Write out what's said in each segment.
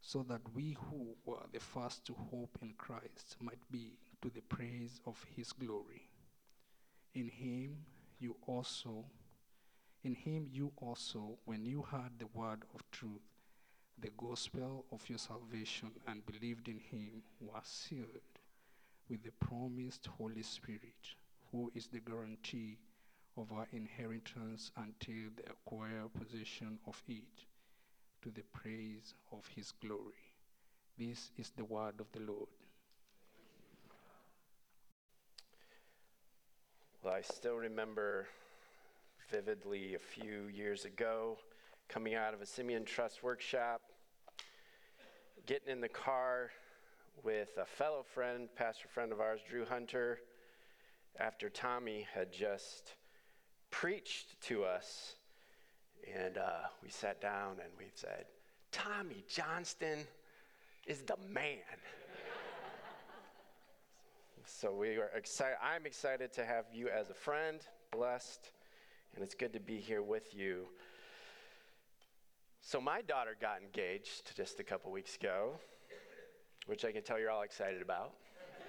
so that we who were the first to hope in Christ might be to the praise of his glory. In him you also, in him you also, when you heard the word of truth, the gospel of your salvation, and believed in him, were sealed with the promised Holy Spirit, who is the guarantee of our inheritance until the acquired possession of it to the praise of his glory. This is the word of the Lord. Well, I still remember vividly a few years ago coming out of a Simeon Trust workshop, getting in the car with a fellow friend, pastor friend of ours, Drew Hunter, after Tommy had just preached to us and uh, we sat down and we said, Tommy Johnston is the man. so we are excited. I'm excited to have you as a friend, blessed, and it's good to be here with you. So my daughter got engaged just a couple weeks ago, which I can tell you're all excited about.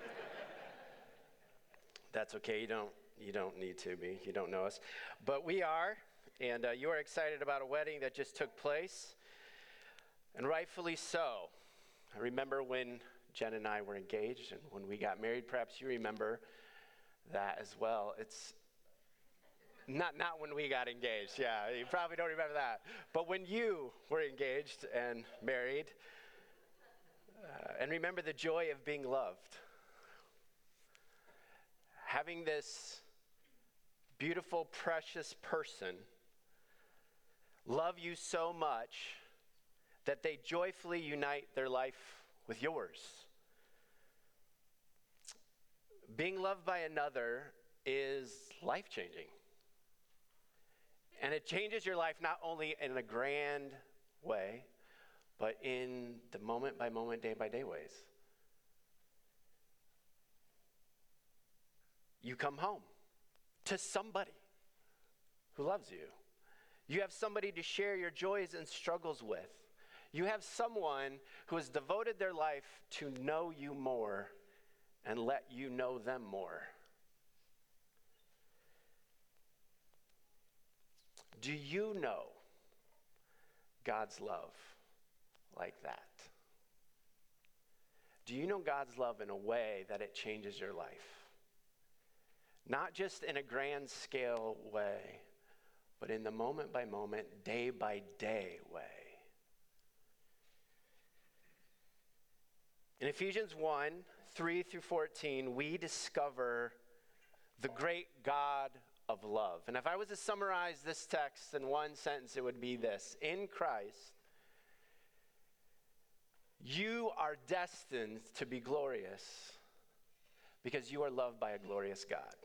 That's okay. You don't you don't need to be. You don't know us. But we are and uh, you are excited about a wedding that just took place, and rightfully so. I remember when Jen and I were engaged and when we got married. Perhaps you remember that as well. It's not, not when we got engaged, yeah, you probably don't remember that. But when you were engaged and married, uh, and remember the joy of being loved. Having this beautiful, precious person love you so much that they joyfully unite their life with yours. Being loved by another is life changing. And it changes your life not only in a grand way, but in the moment by moment, day by day ways. You come home to somebody who loves you. You have somebody to share your joys and struggles with. You have someone who has devoted their life to know you more and let you know them more. Do you know God's love like that? Do you know God's love in a way that it changes your life? Not just in a grand scale way but in the moment by moment, day by day way. In Ephesians 1 3 through 14, we discover the great God of love. And if I was to summarize this text in one sentence, it would be this In Christ, you are destined to be glorious because you are loved by a glorious God.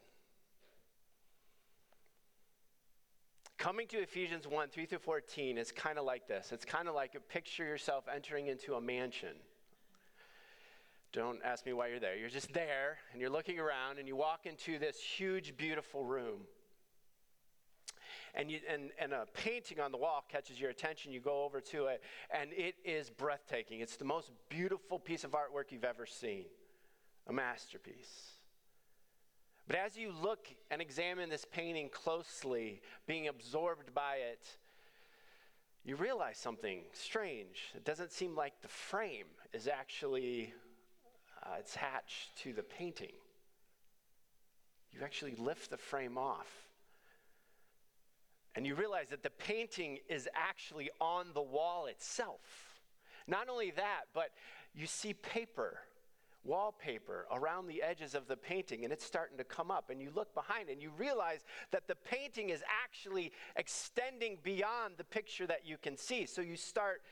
Coming to Ephesians 1 3 through 14 is kind of like this. It's kind of like a picture yourself entering into a mansion. Don't ask me why you're there. You're just there and you're looking around and you walk into this huge, beautiful room. And, you, and, and a painting on the wall catches your attention. You go over to it, and it is breathtaking. It's the most beautiful piece of artwork you've ever seen, a masterpiece. But as you look and examine this painting closely, being absorbed by it, you realize something strange. It doesn't seem like the frame is actually uh, attached to the painting. You actually lift the frame off. And you realize that the painting is actually on the wall itself. Not only that, but you see paper, wallpaper around the edges of the painting, and it's starting to come up. And you look behind and you realize that the painting is actually extending beyond the picture that you can see. So you start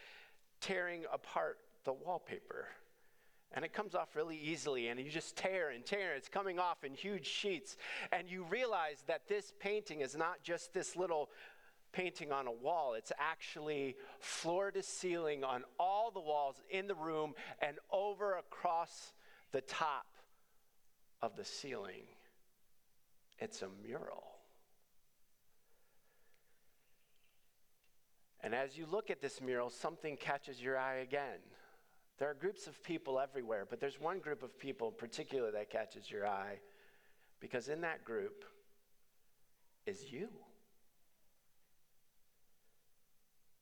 tearing apart the wallpaper and it comes off really easily and you just tear and tear it's coming off in huge sheets and you realize that this painting is not just this little painting on a wall it's actually floor to ceiling on all the walls in the room and over across the top of the ceiling it's a mural and as you look at this mural something catches your eye again there are groups of people everywhere, but there's one group of people in particular that catches your eye because in that group is you.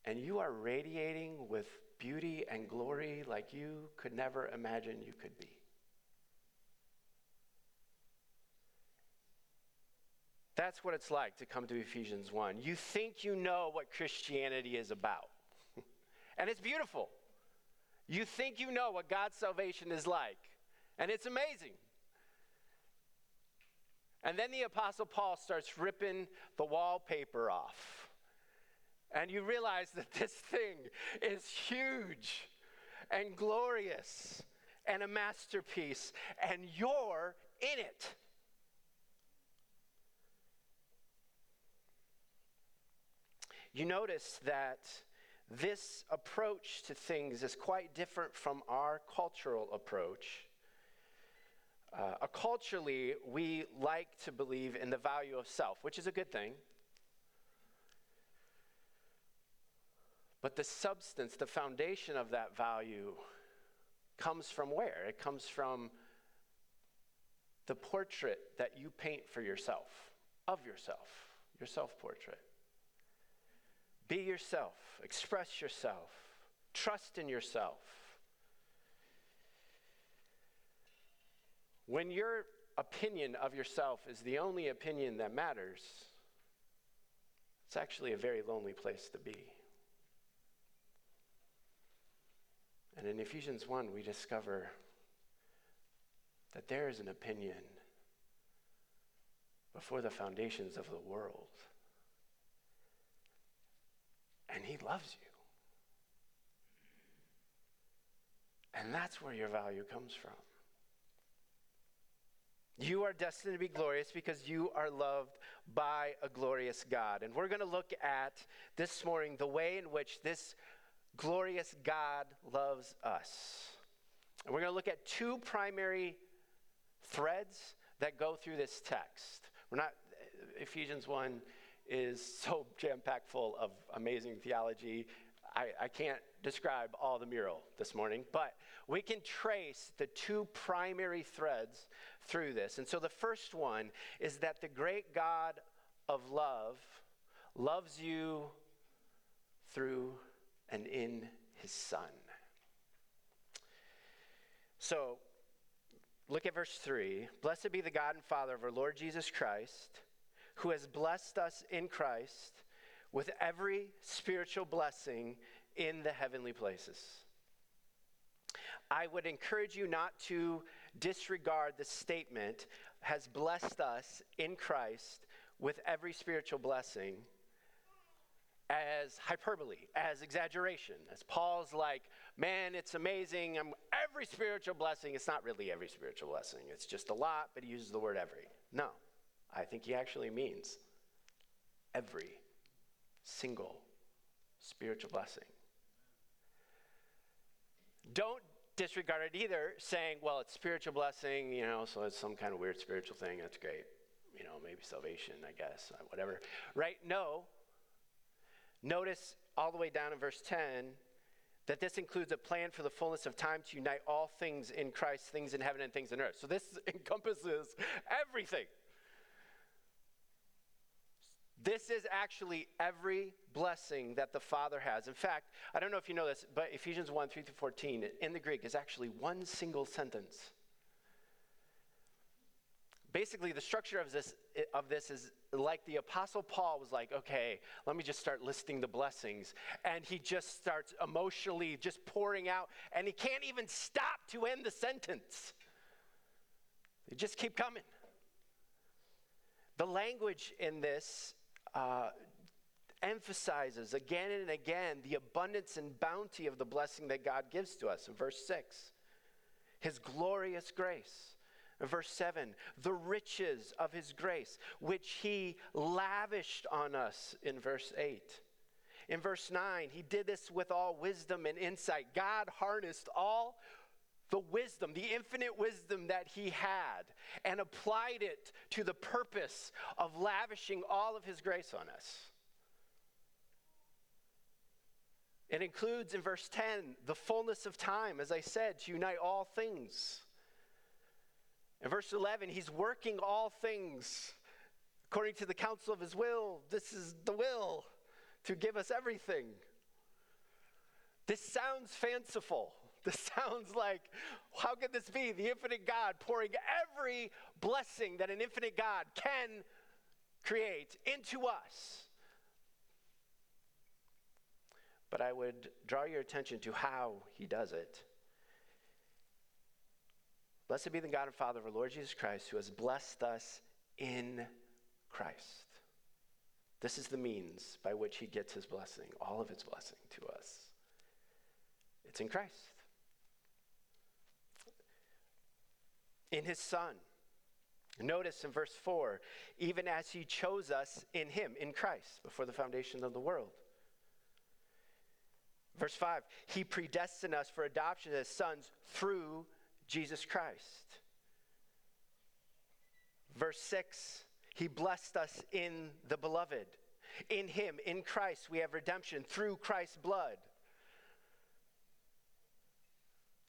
And you are radiating with beauty and glory like you could never imagine you could be. That's what it's like to come to Ephesians 1. You think you know what Christianity is about, and it's beautiful. You think you know what God's salvation is like, and it's amazing. And then the Apostle Paul starts ripping the wallpaper off. And you realize that this thing is huge and glorious and a masterpiece, and you're in it. You notice that this approach to things is quite different from our cultural approach. Uh, culturally, we like to believe in the value of self, which is a good thing. But the substance, the foundation of that value, comes from where? It comes from the portrait that you paint for yourself, of yourself, your self portrait. Be yourself, express yourself, trust in yourself. When your opinion of yourself is the only opinion that matters, it's actually a very lonely place to be. And in Ephesians 1, we discover that there is an opinion before the foundations of the world and He loves you. And that's where your value comes from. You are destined to be glorious because you are loved by a glorious God. And we're going to look at this morning the way in which this glorious God loves us. And we're going to look at two primary threads that go through this text. We're not, Ephesians 1 is so jam packed full of amazing theology. I, I, can't describe all the mural this morning, but we can trace the two primary threads through this. And so the first one is that the great God of love loves you through and in his Son. So look at verse 3 Blessed be the God and Father of our Lord Jesus Christ who has blessed us in Christ with every spiritual blessing in the heavenly places. I would encourage you not to disregard the statement, has blessed us in Christ with every spiritual blessing, as hyperbole, as exaggeration. As Paul's like, man, it's amazing. I'm, every spiritual blessing, it's not really every spiritual blessing. It's just a lot, but he uses the word every. No. I think he actually means every single spiritual blessing. Don't disregard it either, saying, well, it's spiritual blessing, you know, so it's some kind of weird spiritual thing. That's great. You know, maybe salvation, I guess, uh, whatever. Right? No. Notice all the way down in verse 10 that this includes a plan for the fullness of time to unite all things in Christ, things in heaven and things in earth. So this encompasses everything. This is actually every blessing that the Father has. In fact, I don't know if you know this, but Ephesians 1 3 through 14 in the Greek is actually one single sentence. Basically, the structure of this, of this is like the Apostle Paul was like, okay, let me just start listing the blessings. And he just starts emotionally just pouring out, and he can't even stop to end the sentence. They just keep coming. The language in this uh, emphasizes again and again the abundance and bounty of the blessing that God gives to us in verse 6. His glorious grace. In verse 7, the riches of his grace, which he lavished on us in verse 8. In verse 9, he did this with all wisdom and insight. God harnessed all the wisdom, the infinite wisdom that he had, and applied it to the purpose of lavishing all of his grace on us. It includes in verse 10 the fullness of time, as I said, to unite all things. In verse 11, he's working all things according to the counsel of his will. This is the will to give us everything. This sounds fanciful. This sounds like, how could this be? The infinite God pouring every blessing that an infinite God can create into us. But I would draw your attention to how he does it. Blessed be the God and Father of our Lord Jesus Christ, who has blessed us in Christ. This is the means by which he gets his blessing, all of his blessing to us. It's in Christ. In his Son. Notice in verse 4 even as he chose us in him, in Christ, before the foundation of the world. Verse 5 He predestined us for adoption as sons through Jesus Christ. Verse 6 He blessed us in the beloved. In him, in Christ, we have redemption through Christ's blood.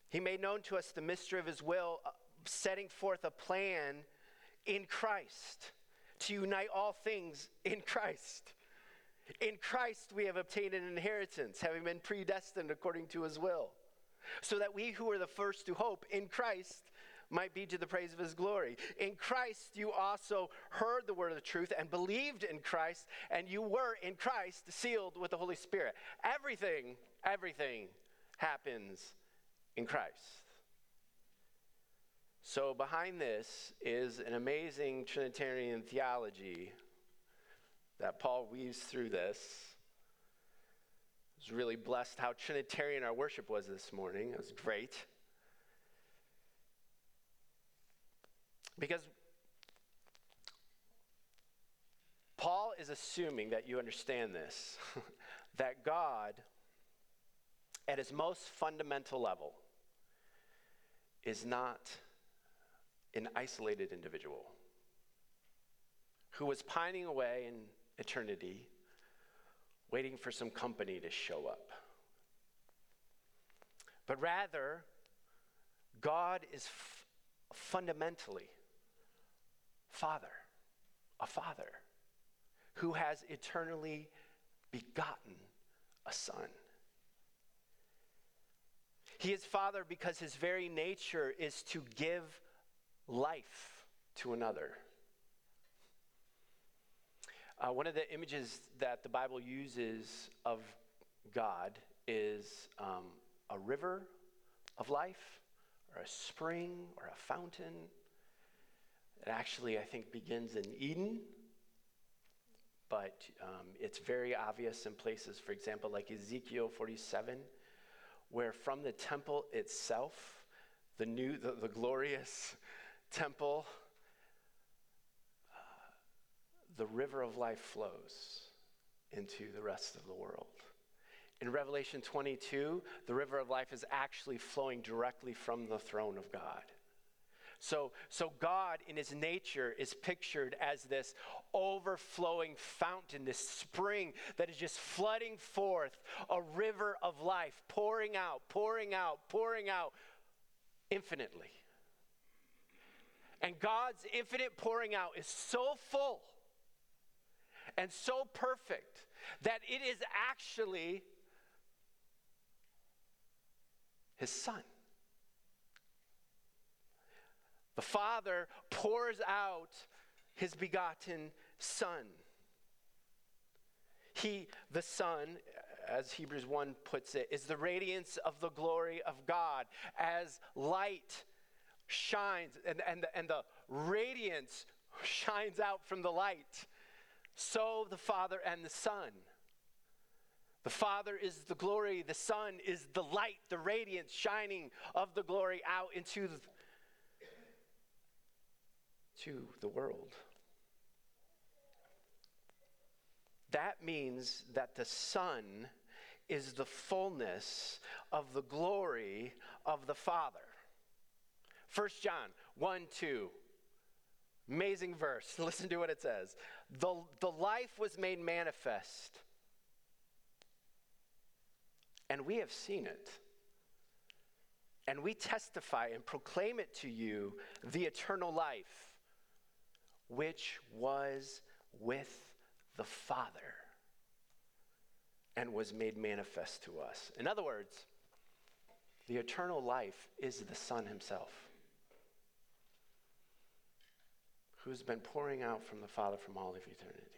He made known to us the mystery of his will setting forth a plan in Christ to unite all things in Christ. In Christ, we have obtained an inheritance, having been predestined according to his will, so that we who are the first to hope in Christ might be to the praise of his glory. In Christ, you also heard the word of the truth and believed in Christ, and you were in Christ sealed with the Holy Spirit. Everything, everything happens in Christ. So, behind this is an amazing Trinitarian theology that Paul weaves through this. I was really blessed how Trinitarian our worship was this morning. It was great. Because Paul is assuming that you understand this that God, at his most fundamental level, is not an isolated individual who was pining away in eternity, waiting for some company to show up. But rather, God is f- fundamentally Father, a Father who has eternally begotten a Son. He is Father because his very nature is to give life to another. Uh, one of the images that the Bible uses of God is um, a river of life, or a spring, or a fountain. It actually, I think, begins in Eden, but um, it's very obvious in places, for example, like Ezekiel 47, where from the temple itself, the new, the, the glorious temple, uh, the river of life flows into the rest of the world. in Revelation 22, the river of life is actually flowing directly from the throne of God. So, so God in his nature is pictured as this overflowing fountain, this spring that is just flooding forth a river of life, pouring out, pouring out, pouring out infinitely. And God's infinite pouring out is so full and so perfect that it is actually his son. The Father pours out his begotten Son. He, the Son, as Hebrews 1 puts it, is the radiance of the glory of God. As light shines and, and, and the radiance shines out from the light, so the Father and the Son. The Father is the glory, the Son is the light, the radiance shining of the glory out into the, to the world. That means that the Son is the fullness of the glory of the Father. 1 John 1 2. Amazing verse. Listen to what it says. The, the life was made manifest, and we have seen it. And we testify and proclaim it to you the eternal life, which was with the Father and was made manifest to us. In other words, the eternal life is the Son Himself, who's been pouring out from the Father from all of eternity.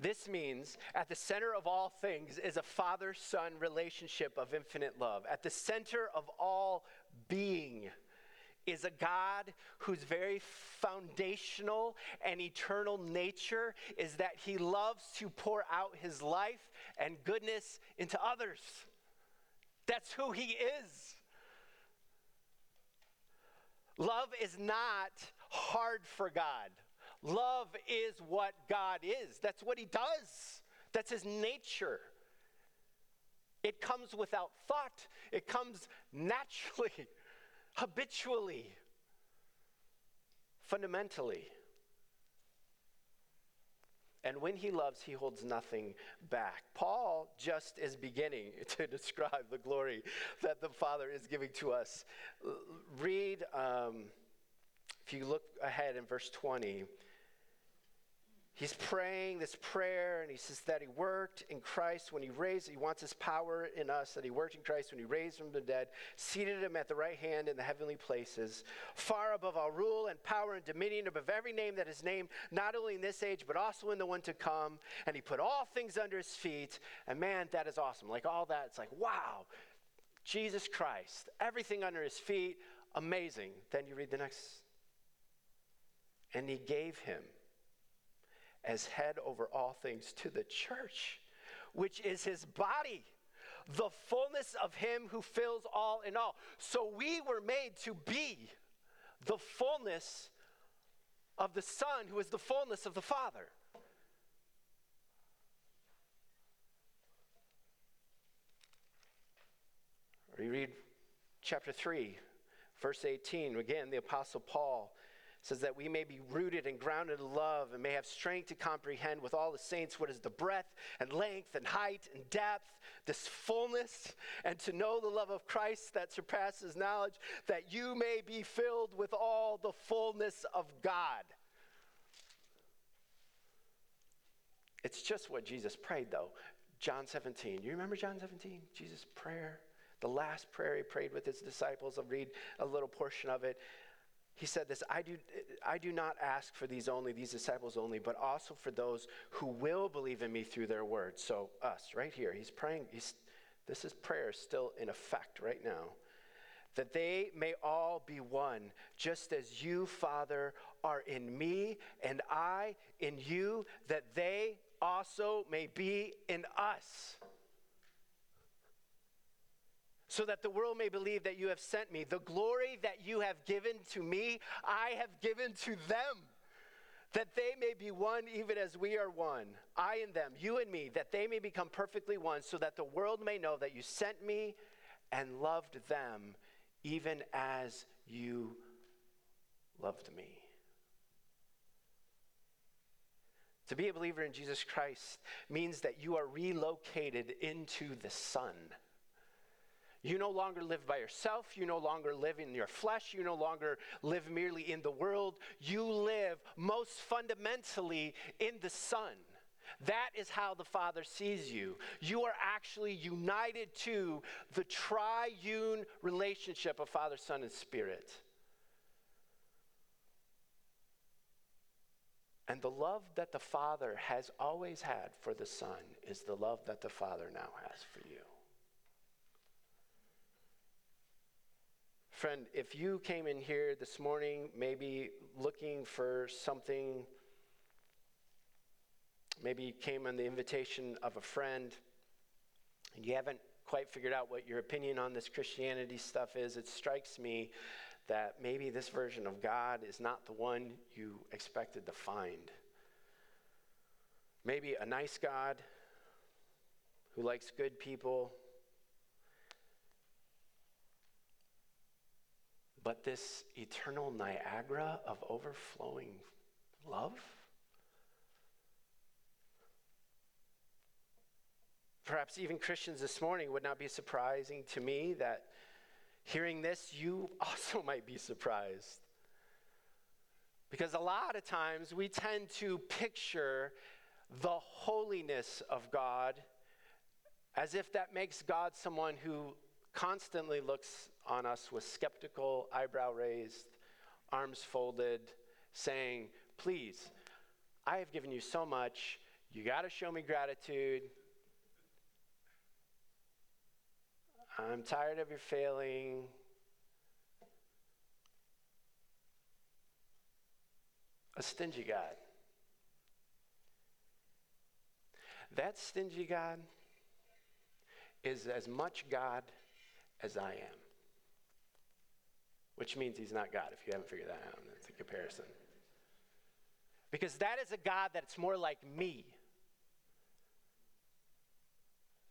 This means at the center of all things is a father son relationship of infinite love. At the center of all being is a God whose very foundational and eternal nature is that he loves to pour out his life and goodness into others. That's who he is. Love is not hard for God. Love is what God is. That's what he does. That's his nature. It comes without thought, it comes naturally habitually, fundamentally. And when he loves, he holds nothing back. Paul just is beginning to describe the glory that the Father is giving to us. Read, um, if you look ahead in verse 20, He's praying this prayer, and he says that he worked in Christ when he raised, he wants his power in us, that he worked in Christ when he raised from the dead, seated him at the right hand in the heavenly places, far above all rule and power and dominion, above every name that is named, not only in this age, but also in the one to come. And he put all things under his feet. And man, that is awesome. Like all that, it's like, wow, Jesus Christ, everything under his feet, amazing. Then you read the next. And he gave him as head over all things to the church, which is his body, the fullness of him who fills all in all. So we were made to be the fullness of the Son, who is the fullness of the Father. Or you read chapter 3, verse 18. Again, the Apostle Paul says that we may be rooted and grounded in love and may have strength to comprehend with all the saints what is the breadth and length and height and depth, this fullness, and to know the love of Christ that surpasses knowledge, that you may be filled with all the fullness of God. It's just what Jesus prayed, though. John 17. You remember John 17? Jesus' prayer? The last prayer he prayed with his disciples. I'll read a little portion of it he said this I do, I do not ask for these only, these disciples only, but also for those who will believe in me through their words. So, us, right here, he's praying, he's, this is prayer still in effect right now. That they may all be one, just as you, Father, are in me and I in you, that they also may be in us so that the world may believe that you have sent me. The glory that you have given to me, I have given to them, that they may be one even as we are one, I and them, you and me, that they may become perfectly one, so that the world may know that you sent me and loved them even as you loved me. To be a believer in Jesus Christ means that you are relocated into the Son. You no longer live by yourself. You no longer live in your flesh. You no longer live merely in the world. You live most fundamentally in the Son. That is how the Father sees you. You are actually united to the triune relationship of Father, Son, and Spirit. And the love that the Father has always had for the Son is the love that the Father now has for you. Friend, if you came in here this morning, maybe looking for something, maybe you came on the invitation of a friend, and you haven't quite figured out what your opinion on this Christianity stuff is, it strikes me that maybe this version of God is not the one you expected to find. Maybe a nice God who likes good people but this eternal Niagara of overflowing love? Perhaps even Christians this morning would not be surprising to me that hearing this, you also might be surprised. Because a lot of times we tend to picture the holiness of God as if that makes God someone who constantly looks on us with skeptical, eyebrow raised, arms folded, saying, Please, I have given you so much. You got to show me gratitude. I'm tired of your failing. A stingy God. That stingy God is as much God as I am. Which means he's not God, if you haven't figured that out. It's a comparison. Because that is a God that's more like me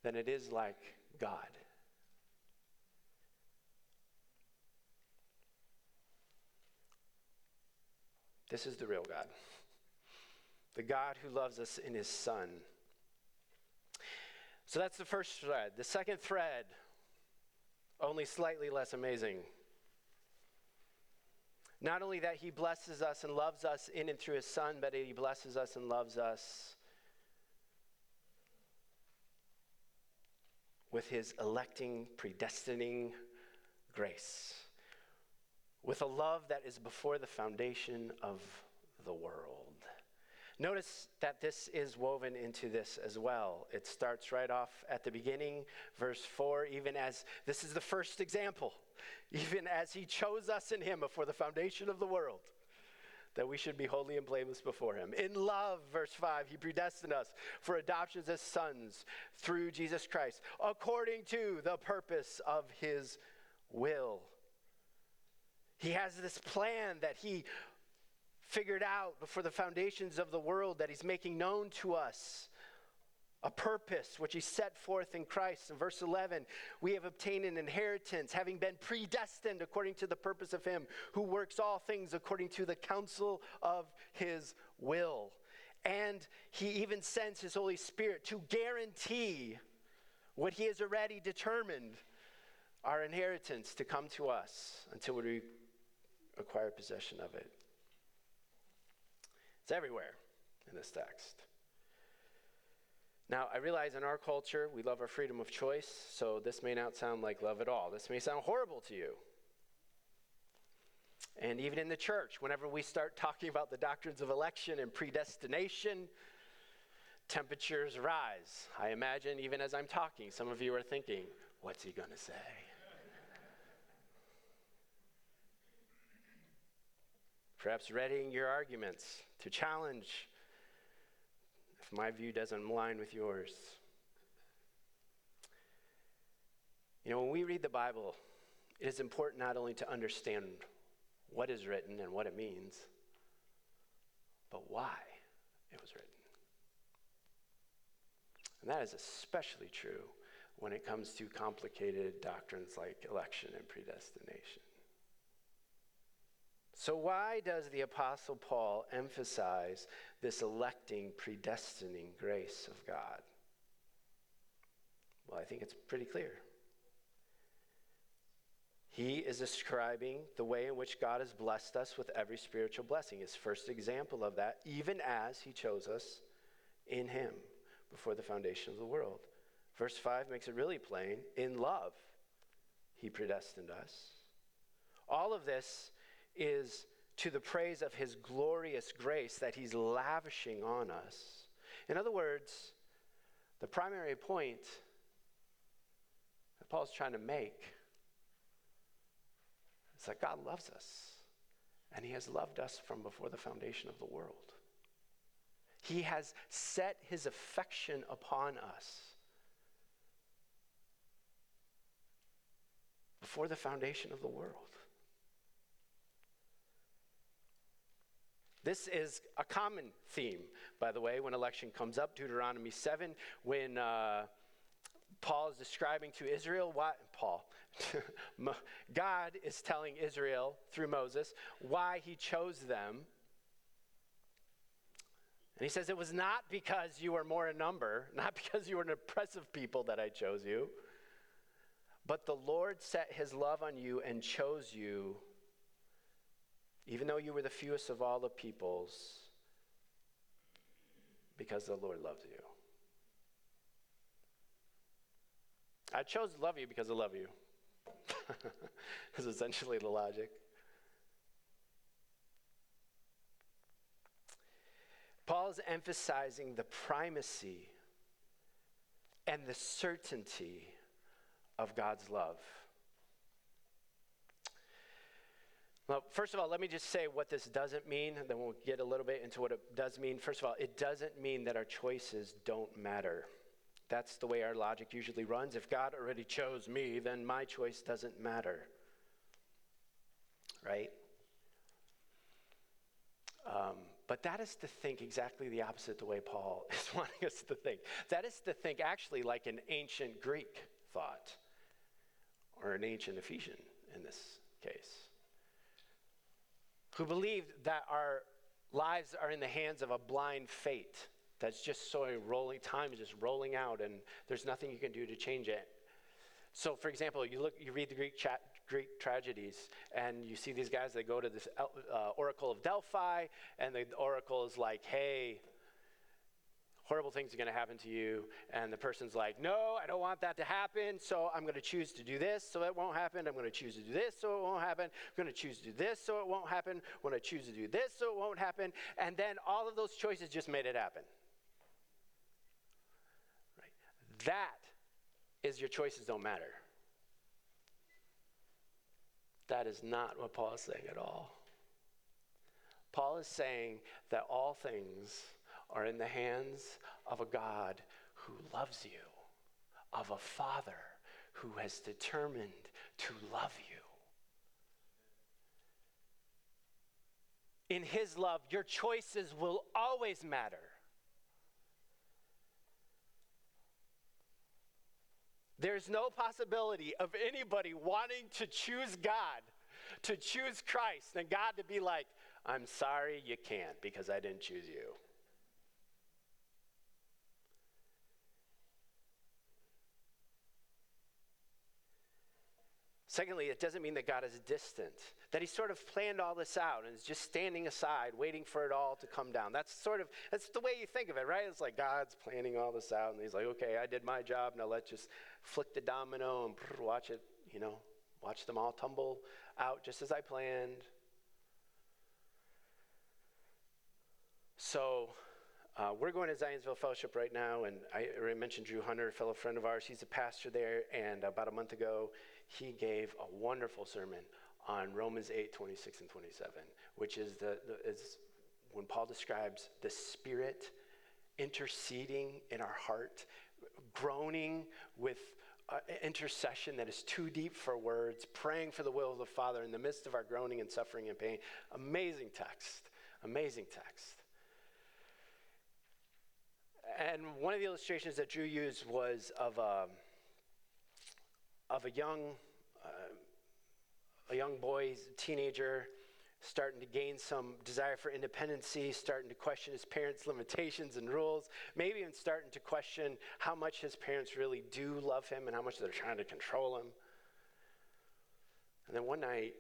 than it is like God. This is the real God. The God who loves us in his Son. So that's the first thread. The second thread only slightly less amazing. Not only that he blesses us and loves us in and through his son, but he blesses us and loves us with his electing, predestining grace, with a love that is before the foundation of the world. Notice that this is woven into this as well. It starts right off at the beginning, verse 4, even as this is the first example, even as he chose us in him before the foundation of the world, that we should be holy and blameless before him. In love, verse 5, he predestined us for adoptions as sons through Jesus Christ, according to the purpose of his will. He has this plan that he figured out before the foundations of the world that he's making known to us a purpose which he set forth in Christ. In verse 11, we have obtained an inheritance, having been predestined according to the purpose of him who works all things according to the counsel of his will. And he even sends his Holy Spirit to guarantee what he has already determined our inheritance to come to us until we acquire possession of it. It's everywhere in this text. Now, I realize in our culture, we love our freedom of choice, so this may not sound like love at all. This may sound horrible to you. And even in the church, whenever we start talking about the doctrines of election and predestination, temperatures rise. I imagine, even as I'm talking, some of you are thinking, what's he going to say? Perhaps readying your arguments to challenge if my view doesn't align with yours. You know, when we read the Bible, it is important not only to understand what is written and what it means, but why it was written. And that is especially true when it comes to complicated doctrines like election and predestination. So, why does the Apostle Paul emphasize this electing, predestining grace of God? Well, I think it's pretty clear. He is describing the way in which God has blessed us with every spiritual blessing. His first example of that, even as He chose us in Him before the foundation of the world. Verse 5 makes it really plain in love, He predestined us. All of this is to the praise of his glorious grace that he's lavishing on us. In other words, the primary point that Paul's trying to make is that God loves us, and he has loved us from before the foundation of the world. He has set his affection upon us before the foundation of the world. This is a common theme, by the way, when election comes up. Deuteronomy 7, when uh, Paul is describing to Israel what Paul, God is telling Israel through Moses why he chose them. And he says, It was not because you were more in number, not because you were an oppressive people that I chose you, but the Lord set his love on you and chose you even though you were the fewest of all the peoples, because the Lord loves you. I chose to love you because I love you. is essentially the logic. Paul is emphasizing the primacy and the certainty of God's love. Well, first of all, let me just say what this doesn't mean, then we'll get a little bit into what it does mean. First of all, it doesn't mean that our choices don't matter. That's the way our logic usually runs. If God already chose me, then my choice doesn't matter. Right? Um, but that is to think exactly the opposite the way Paul is wanting us to think. That is to think actually like an ancient Greek thought, or an ancient Ephesian in this case who believed that our lives are in the hands of a blind fate that's just so rolling, time is just rolling out, and there's nothing you can do to change it. So, for example, you look, you read the Greek, Greek tragedies, and you see these guys that go to this uh, Oracle of Delphi, and the Oracle is like, "Hey, horrible things are going to happen to you. And the person's like, no, I don't want that to happen. So I'm going to choose to do this so it won't happen. I'm going to choose to do this so it won't happen. I'm going to choose to do this so it won't happen. I'm going to choose to do this so it won't happen. And then all of those choices just made it happen. Right? That is your choices don't matter. That is not what Paul is saying at all. Paul is saying that all things are in the hands of a God who loves you, of a Father who has determined to love you. In His love, your choices will always matter. There's no possibility of anybody wanting to choose God, to choose Christ, and God to be like, I'm sorry you can't because I didn't choose you. Secondly, it doesn't mean that God is distant, that he sort of planned all this out and is just standing aside, waiting for it all to come down. That's sort of, that's the way you think of it, right? It's like God's planning all this out, and he's like, okay, I did my job, now let's just flick the domino and watch it, you know, watch them all tumble out just as I planned. So, uh, we're going to Zionsville Fellowship right now, and I already mentioned Drew Hunter, a fellow friend of ours. He's a pastor there, and about a month ago, he gave a wonderful sermon on Romans 8, 26 and 27, which is, the, the is when Paul describes the Spirit interceding in our heart, groaning with uh, intercession that is too deep for words, praying for the will of the Father in the midst of our groaning and suffering and pain. Amazing text. Amazing text. And one of the illustrations that Drew used was of a, of a young, uh, a young boy, teenager, starting to gain some desire for independency, starting to question his parents' limitations and rules, maybe even starting to question how much his parents really do love him and how much they're trying to control him. And then one night,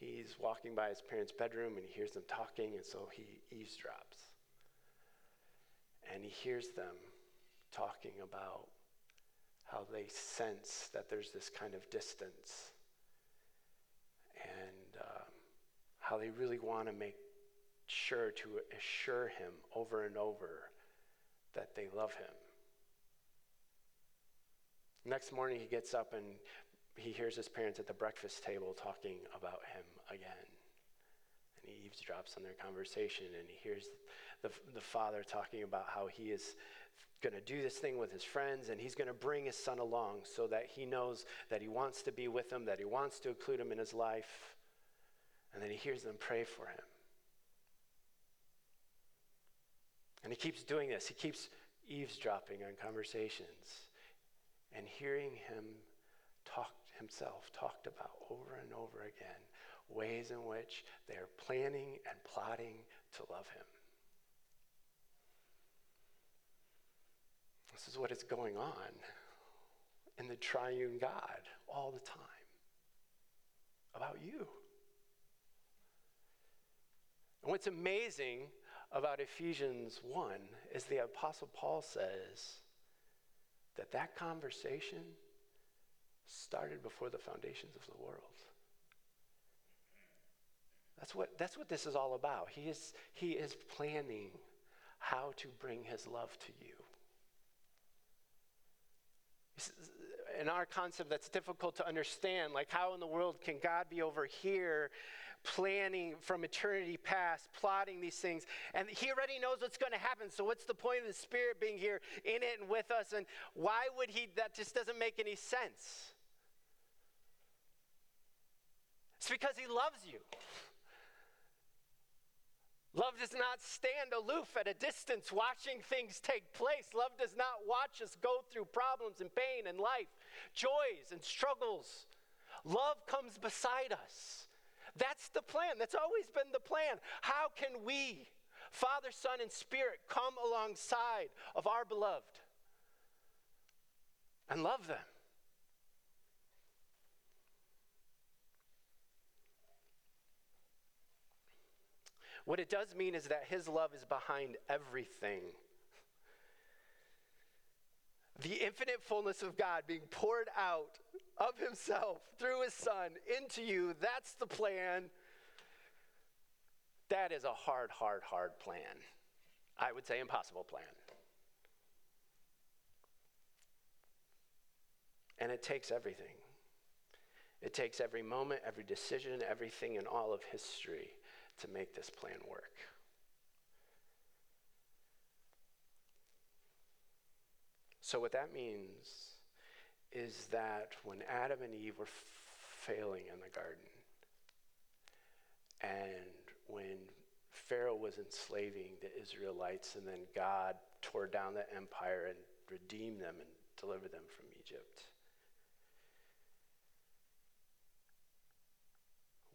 he's walking by his parents' bedroom and he hears them talking, and so he eavesdrops. And he hears them talking about how they sense that there's this kind of distance and um, how they really want to make sure to assure him over and over that they love him. Next morning, he gets up and he hears his parents at the breakfast table talking about him again. And he eavesdrops on their conversation and he hears the, the father talking about how he is going to do this thing with his friends and he's going to bring his son along so that he knows that he wants to be with him, that he wants to include him in his life. And then he hears them pray for him. And he keeps doing this. He keeps eavesdropping on conversations and hearing him talk himself talked about over and over again ways in which they're planning and plotting to love him. This is what is going on in the triune God all the time about you. And what's amazing about Ephesians 1 is the Apostle Paul says that that conversation started before the foundations of the world. That's what, that's what this is all about. He is, he is planning how to bring his love to you. In our concept, that's difficult to understand. Like, how in the world can God be over here planning from eternity past, plotting these things. And he already knows what's going to happen. So, what's the point of the Spirit being here in it and with us? And why would he? That just doesn't make any sense. It's because he loves you. Love does not stand aloof at a distance watching things take place. Love does not watch us go through problems and pain and life, joys and struggles. Love comes beside us. That's the plan. That's always been the plan. How can we, Father, Son, and Spirit, come alongside of our beloved and love them? What it does mean is that His love is behind everything. The infinite fullness of God being poured out of himself through his son into you. That's the plan. That is a hard, hard, hard plan. I would say impossible plan. And it takes everything. It takes every moment, every decision, everything in all of history to make this plan work. So, what that means is that when Adam and Eve were failing in the garden, and when Pharaoh was enslaving the Israelites, and then God tore down the empire and redeemed them and delivered them from Egypt.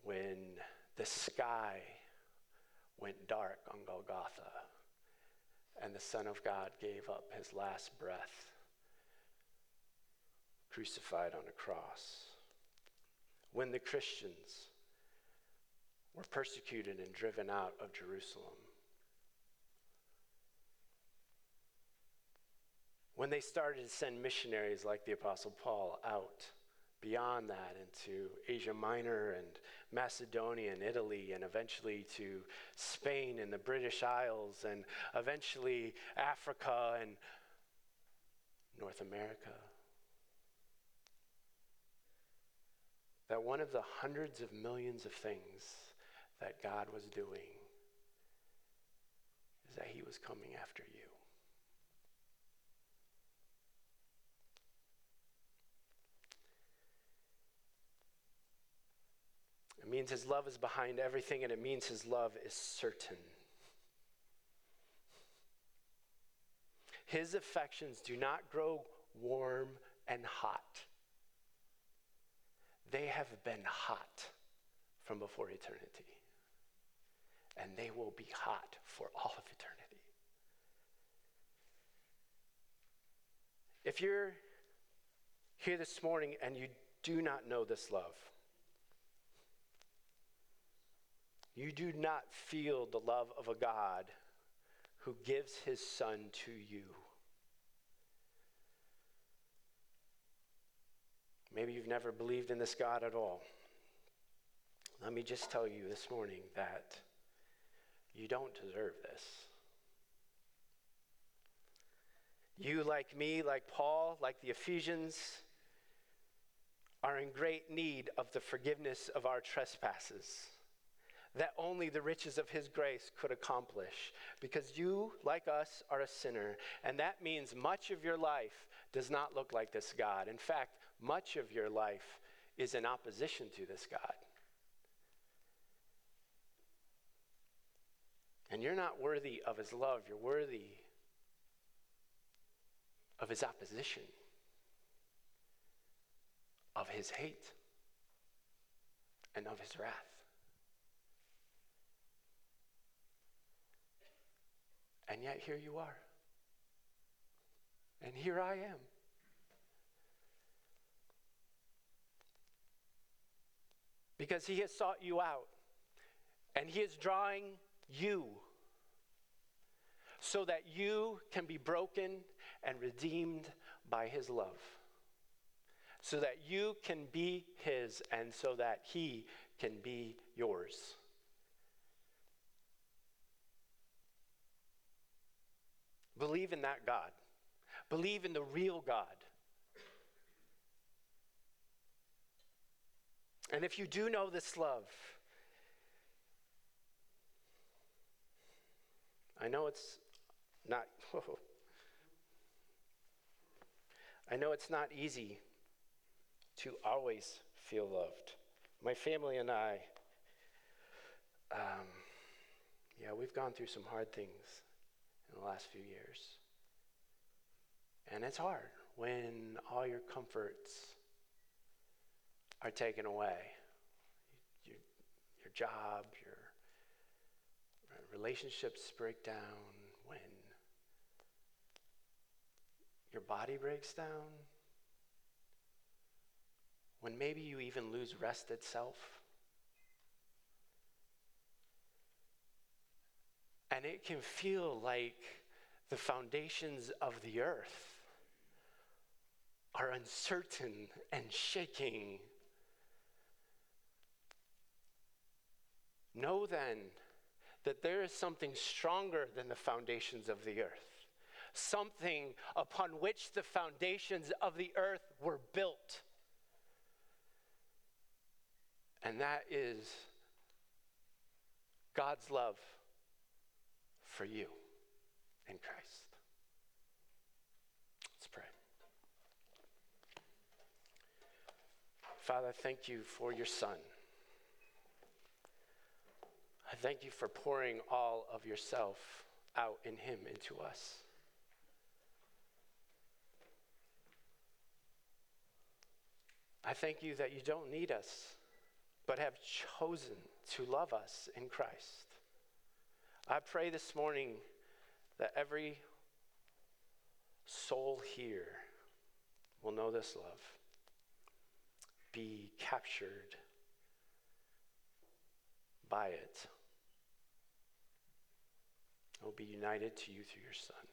When the sky went dark on Golgotha, and the Son of God gave up his last breath crucified on a cross. When the Christians were persecuted and driven out of Jerusalem. When they started to send missionaries like the Apostle Paul out beyond that into Asia Minor and Macedonia and Italy, and eventually to Spain and the British Isles, and eventually Africa and North America. that one of the hundreds of millions of things that God was doing is that He was coming after you. It means His love is behind everything, and it means His love is certain. His affections do not grow warm and hot. They have been hot from before eternity. And they will be hot for all of eternity. If you're here this morning and you do not know this love, you do not feel the love of a God who gives his son to you. Maybe you've never believed in this God at all. Let me just tell you this morning that you don't deserve this. You, like me, like Paul, like the Ephesians, are in great need of the forgiveness of our trespasses that only the riches of his grace could accomplish. Because you, like us, are a sinner, and that means much of your life does not look like this God. In fact, much of your life is in opposition to this God. And you're not worthy of his love, you're worthy of his opposition, of his hate, and of his wrath. And yet here you are. And here I am. Because he has sought you out. And he is drawing you so that you can be broken and redeemed by his love. So that you can be his and so that he can be yours. Believe in that God. Believe in the real God. And if you do know this love, I know it's not. I know it's not easy to always feel loved. My family and I, um, yeah, we've gone through some hard things in the last few years. And it's hard when all your comforts are taken away your, your job, your relationships break down, when your body breaks down, when maybe you even lose rest itself. And it can feel like the foundations of the earth are uncertain and shaking. Know then that there is something stronger than the foundations of the earth, something upon which the foundations of the earth were built. And that is God's love for you in Christ. Let's pray. Father, thank you for your Son. I thank you for pouring all of yourself out in Him into us. I thank you that you don't need us, but have chosen to love us in Christ. I pray this morning that every soul here will know this love, be captured by it will be united to you through your Son.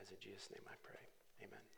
As in Jesus' name I pray. Amen.